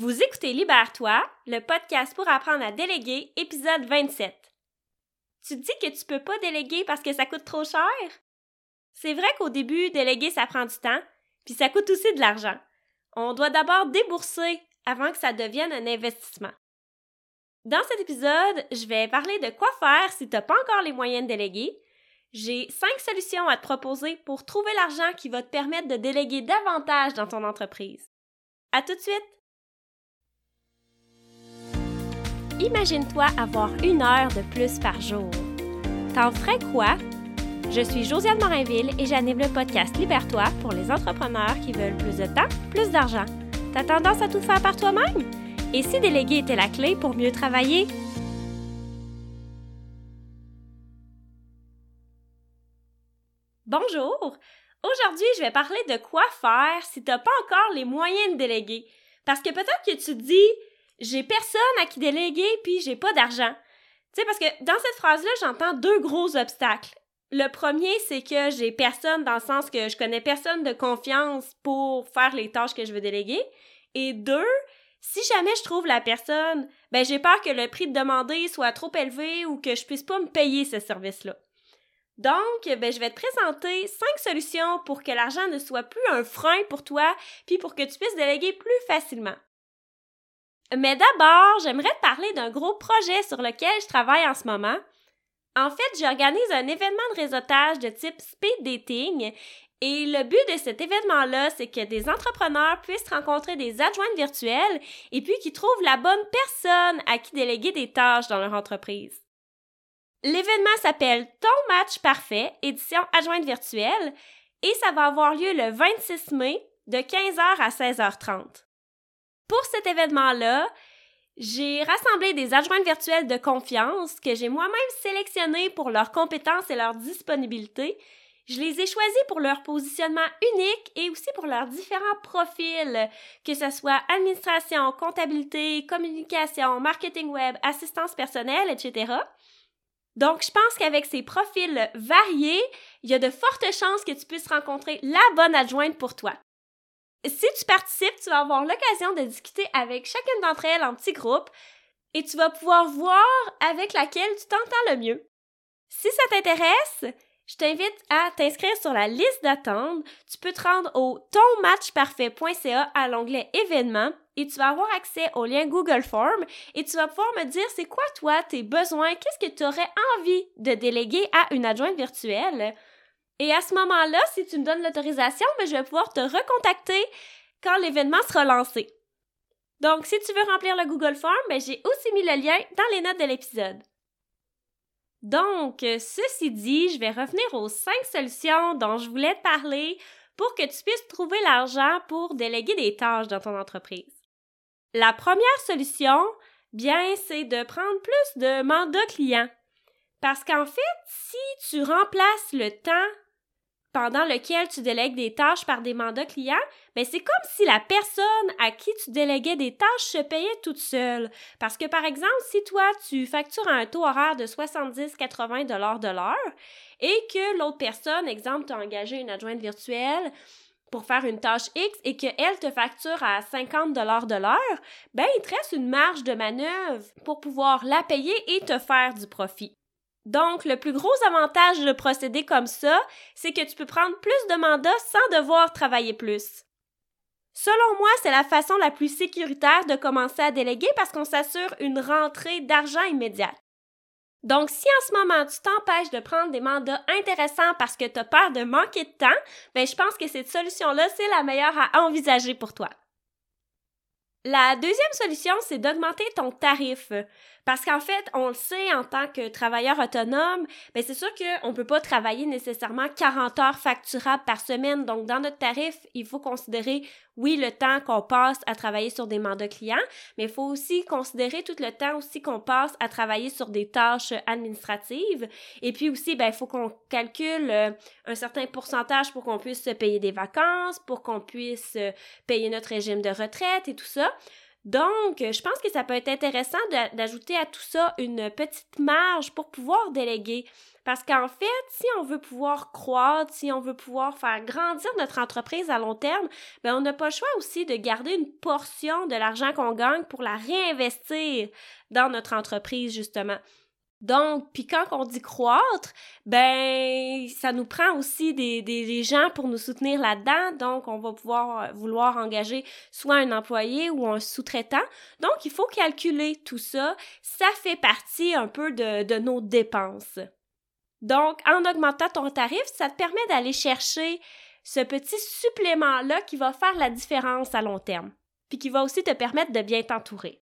Vous écoutez Libère-toi, le podcast pour apprendre à déléguer, épisode 27. Tu dis que tu peux pas déléguer parce que ça coûte trop cher? C'est vrai qu'au début, déléguer, ça prend du temps, puis ça coûte aussi de l'argent. On doit d'abord débourser avant que ça devienne un investissement. Dans cet épisode, je vais parler de quoi faire si tu n'as pas encore les moyens de déléguer. J'ai cinq solutions à te proposer pour trouver l'argent qui va te permettre de déléguer davantage dans ton entreprise. À tout de suite! Imagine-toi avoir une heure de plus par jour. T'en ferais quoi? Je suis Josiane Morinville et j'anime le podcast Libère-toi pour les entrepreneurs qui veulent plus de temps, plus d'argent. T'as tendance à tout faire par toi-même? Et si déléguer était la clé pour mieux travailler? Bonjour! Aujourd'hui, je vais parler de quoi faire si t'as pas encore les moyens de déléguer. Parce que peut-être que tu te dis, j'ai personne à qui déléguer puis j'ai pas d'argent. Tu sais, parce que dans cette phrase-là, j'entends deux gros obstacles. Le premier, c'est que j'ai personne dans le sens que je connais personne de confiance pour faire les tâches que je veux déléguer. Et deux, si jamais je trouve la personne, ben j'ai peur que le prix de demander soit trop élevé ou que je puisse pas me payer ce service-là. Donc, ben, je vais te présenter cinq solutions pour que l'argent ne soit plus un frein pour toi, puis pour que tu puisses déléguer plus facilement. Mais d'abord, j'aimerais te parler d'un gros projet sur lequel je travaille en ce moment. En fait, j'organise un événement de réseautage de type speed dating et le but de cet événement-là, c'est que des entrepreneurs puissent rencontrer des adjointes virtuelles et puis qu'ils trouvent la bonne personne à qui déléguer des tâches dans leur entreprise. L'événement s'appelle Ton match parfait, édition adjointe virtuelle, et ça va avoir lieu le 26 mai de 15h à 16h30. Pour cet événement-là, j'ai rassemblé des adjointes virtuelles de confiance que j'ai moi-même sélectionnées pour leurs compétences et leur disponibilité. Je les ai choisis pour leur positionnement unique et aussi pour leurs différents profils, que ce soit administration, comptabilité, communication, marketing web, assistance personnelle, etc. Donc, je pense qu'avec ces profils variés, il y a de fortes chances que tu puisses rencontrer la bonne adjointe pour toi. Si tu participes, tu vas avoir l'occasion de discuter avec chacune d'entre elles en petits groupes et tu vas pouvoir voir avec laquelle tu t'entends le mieux. Si ça t'intéresse, je t'invite à t'inscrire sur la liste d'attente. Tu peux te rendre au tonmatchparfait.ca à l'onglet événements et tu vas avoir accès au lien Google Form et tu vas pouvoir me dire c'est quoi toi tes besoins, qu'est-ce que tu aurais envie de déléguer à une adjointe virtuelle. Et à ce moment-là, si tu me donnes l'autorisation, ben, je vais pouvoir te recontacter quand l'événement sera lancé. Donc, si tu veux remplir le Google Form, ben, j'ai aussi mis le lien dans les notes de l'épisode. Donc, ceci dit, je vais revenir aux cinq solutions dont je voulais te parler pour que tu puisses trouver l'argent pour déléguer des tâches dans ton entreprise. La première solution, bien, c'est de prendre plus de mandats clients. Parce qu'en fait, si tu remplaces le temps pendant lequel tu délègues des tâches par des mandats clients, ben c'est comme si la personne à qui tu déléguais des tâches se payait toute seule. Parce que par exemple, si toi tu factures à un taux horaire de 70-80 dollars de l'heure et que l'autre personne, exemple, t'a engagé une adjointe virtuelle pour faire une tâche X et qu'elle te facture à 50 dollars de l'heure, ben il te reste une marge de manœuvre pour pouvoir la payer et te faire du profit. Donc, le plus gros avantage de procéder comme ça, c'est que tu peux prendre plus de mandats sans devoir travailler plus. Selon moi, c'est la façon la plus sécuritaire de commencer à déléguer parce qu'on s'assure une rentrée d'argent immédiate. Donc, si en ce moment tu t'empêches de prendre des mandats intéressants parce que tu as peur de manquer de temps, ben je pense que cette solution-là, c'est la meilleure à envisager pour toi. La deuxième solution, c'est d'augmenter ton tarif. Parce qu'en fait, on le sait en tant que travailleur autonome, ben c'est sûr qu'on ne peut pas travailler nécessairement 40 heures facturables par semaine. Donc, dans notre tarif, il faut considérer, oui, le temps qu'on passe à travailler sur des mandats clients, mais il faut aussi considérer tout le temps aussi qu'on passe à travailler sur des tâches administratives. Et puis aussi, ben, il faut qu'on calcule euh, un certain pourcentage pour qu'on puisse se payer des vacances, pour qu'on puisse euh, payer notre régime de retraite et tout ça. Donc, je pense que ça peut être intéressant d'ajouter à tout ça une petite marge pour pouvoir déléguer. Parce qu'en fait, si on veut pouvoir croître, si on veut pouvoir faire grandir notre entreprise à long terme, ben on n'a pas le choix aussi de garder une portion de l'argent qu'on gagne pour la réinvestir dans notre entreprise, justement. Donc, puis quand on dit croître, ben ça nous prend aussi des, gens pour nous soutenir là-dedans. Donc, on va pouvoir euh, vouloir engager soit un employé ou un sous-traitant. Donc, il faut calculer tout ça. Ça fait partie un peu de, de nos dépenses. Donc, en augmentant ton tarif, ça te permet d'aller chercher ce petit supplément-là qui va faire la différence à long terme, puis qui va aussi te permettre de bien t'entourer.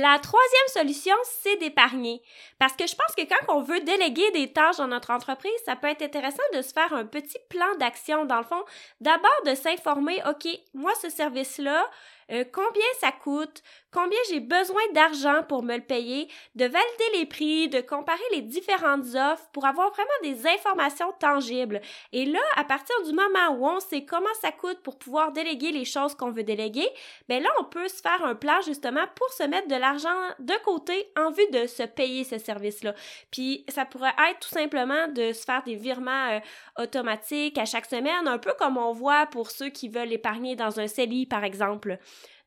La troisième solution, c'est d'épargner. Parce que je pense que quand on veut déléguer des tâches dans notre entreprise, ça peut être intéressant de se faire un petit plan d'action. Dans le fond, d'abord de s'informer, OK, moi, ce service-là, euh, combien ça coûte, combien j'ai besoin d'argent pour me le payer, de valider les prix, de comparer les différentes offres pour avoir vraiment des informations tangibles. Et là, à partir du moment où on sait comment ça coûte pour pouvoir déléguer les choses qu'on veut déléguer, ben là, on peut se faire un plan justement pour se mettre de l'argent de côté en vue de se payer ce service-là. Puis ça pourrait être tout simplement de se faire des virements euh, automatiques à chaque semaine, un peu comme on voit pour ceux qui veulent épargner dans un CELI, par exemple.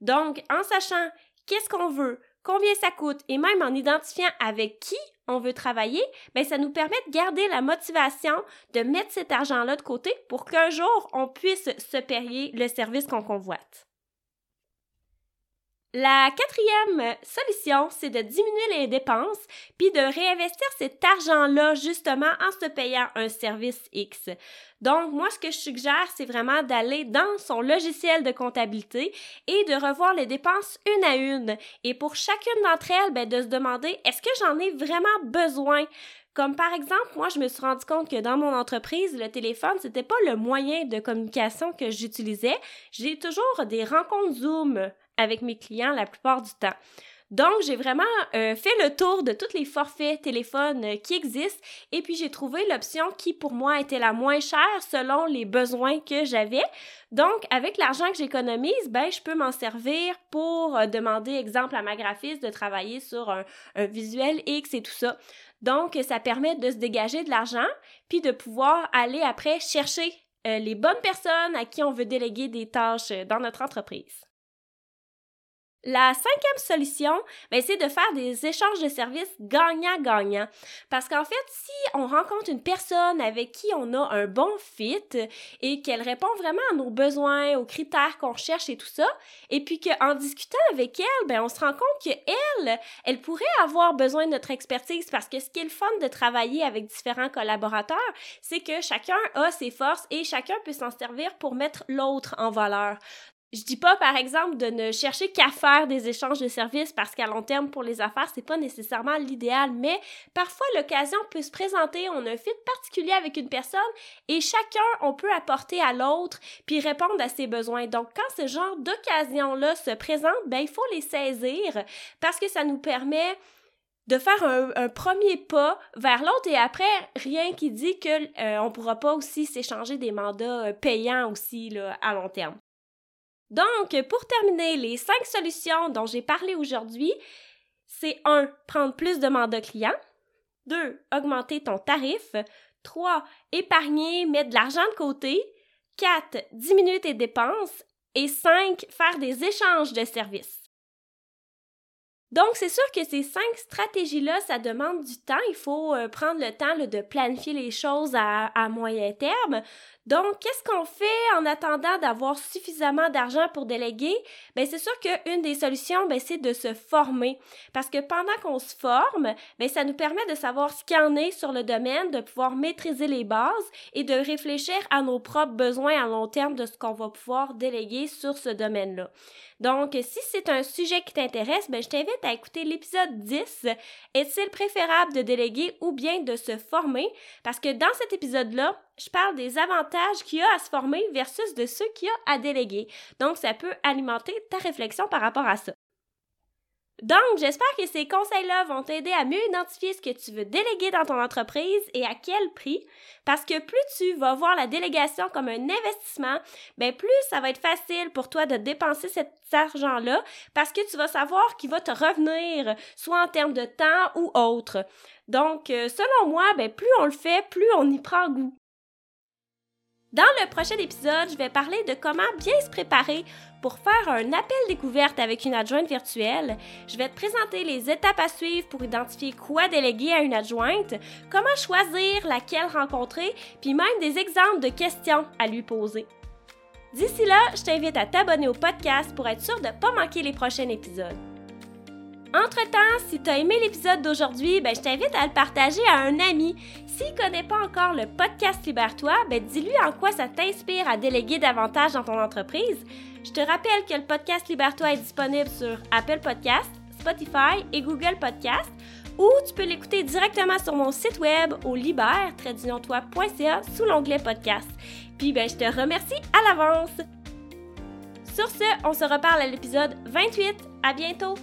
Donc, en sachant qu'est-ce qu'on veut, combien ça coûte et même en identifiant avec qui on veut travailler, ben ça nous permet de garder la motivation de mettre cet argent-là de côté pour qu'un jour on puisse se payer le service qu'on convoite. La quatrième solution, c'est de diminuer les dépenses puis de réinvestir cet argent-là justement en se payant un service X. Donc, moi, ce que je suggère, c'est vraiment d'aller dans son logiciel de comptabilité et de revoir les dépenses une à une. Et pour chacune d'entre elles, ben, de se demander, est-ce que j'en ai vraiment besoin? Comme par exemple, moi, je me suis rendu compte que dans mon entreprise, le téléphone, c'était pas le moyen de communication que j'utilisais. J'ai toujours des rencontres Zoom avec mes clients la plupart du temps. Donc, j'ai vraiment euh, fait le tour de tous les forfaits téléphones euh, qui existent et puis j'ai trouvé l'option qui pour moi était la moins chère selon les besoins que j'avais. Donc, avec l'argent que j'économise, ben, je peux m'en servir pour euh, demander, exemple, à ma graphiste de travailler sur un, visuel X et tout ça. Donc, ça permet de se dégager de l'argent puis de pouvoir aller après chercher les bonnes personnes à qui on veut déléguer des tâches dans notre entreprise. La cinquième solution, ben, c'est de faire des échanges de services gagnant-gagnant. Parce qu'en fait, si on rencontre une personne avec qui on a un bon fit et qu'elle répond vraiment à nos besoins, aux critères qu'on cherche et tout ça, et puis qu'en discutant avec elle, ben, on se rend compte qu'elle, elle pourrait avoir besoin de notre expertise parce que ce qui est le fun de travailler avec différents collaborateurs, c'est que chacun a ses forces et chacun peut s'en servir pour mettre l'autre en valeur. Je dis pas, par exemple, de ne chercher qu'à faire des échanges de services parce qu'à long terme, pour les affaires, c'est pas nécessairement l'idéal, mais parfois l'occasion peut se présenter, on a un fit particulier avec une personne et chacun, on peut apporter à l'autre puis répondre à ses besoins. Donc, quand ce genre d'occasion-là se présente, ben, il faut les saisir parce que ça nous permet de faire un, premier pas vers l'autre et après rien qui dit que euh, pourra pas aussi s'échanger des mandats euh, payants aussi là, à long terme. Donc, pour terminer, les cinq solutions dont j'ai parlé aujourd'hui, c'est 1. Prendre plus de mandats clients. 2. Augmenter ton tarif. 3. Épargner, mettre de l'argent de côté. 4. Diminuer tes dépenses. Et 5. Faire des échanges de services. Donc, c'est sûr que ces cinq stratégies-là, ça demande du temps. Il faut euh, prendre le temps de planifier les choses à, à moyen terme. Donc, qu'est-ce qu'on fait en attendant d'avoir suffisamment d'argent pour déléguer? Ben, c'est sûr qu'une des solutions, ben, c'est de se former. Parce que pendant qu'on se forme, ben, ça nous permet de savoir ce qu'il y en est sur le domaine, de pouvoir maîtriser les bases et de réfléchir à nos propres besoins à long terme de ce qu'on va pouvoir déléguer sur ce domaine-là. Donc, si c'est un sujet qui t'intéresse, ben, je t'invite à écouter l'épisode 10. Est-il préférable de déléguer ou bien de se former? Parce que dans cet épisode-là, je parle des avantages qu'il y a à se former versus de ceux qu'il y a à déléguer. Donc, ça peut alimenter ta réflexion par rapport à ça. Donc, j'espère que ces conseils-là vont t'aider à mieux identifier ce que tu veux déléguer dans ton entreprise et à quel prix, parce que plus tu vas voir la délégation comme un investissement, ben plus ça va être facile pour toi de dépenser cet argent-là, parce que tu vas savoir qu'il va te revenir, soit en termes de temps ou autre. Donc, euh, selon moi, ben plus on le fait, plus on y prend goût. Dans le prochain épisode, je vais parler de comment bien se préparer pour faire un appel découverte avec une adjointe virtuelle. Je vais te présenter les étapes à suivre pour identifier quoi déléguer à une adjointe, comment choisir laquelle rencontrer, puis même des exemples de questions à lui poser. D'ici là, je t'invite à t'abonner au podcast pour être sûr de ne pas manquer les prochains épisodes. Entre-temps, si tu as aimé l'épisode d'aujourd'hui, ben, je t'invite à le partager à un ami. S'il connaît pas encore le podcast Libère-toi, ben, dis-lui en quoi ça t'inspire à déléguer davantage dans ton entreprise. Je te rappelle que le podcast Libère-toi est disponible sur Apple Podcast, Spotify et Google Podcast ou tu peux l'écouter directement sur mon site web au libère sous l'onglet podcast. Puis ben, je te remercie à l'avance. Sur ce, on se reparle à l'épisode 28. À bientôt!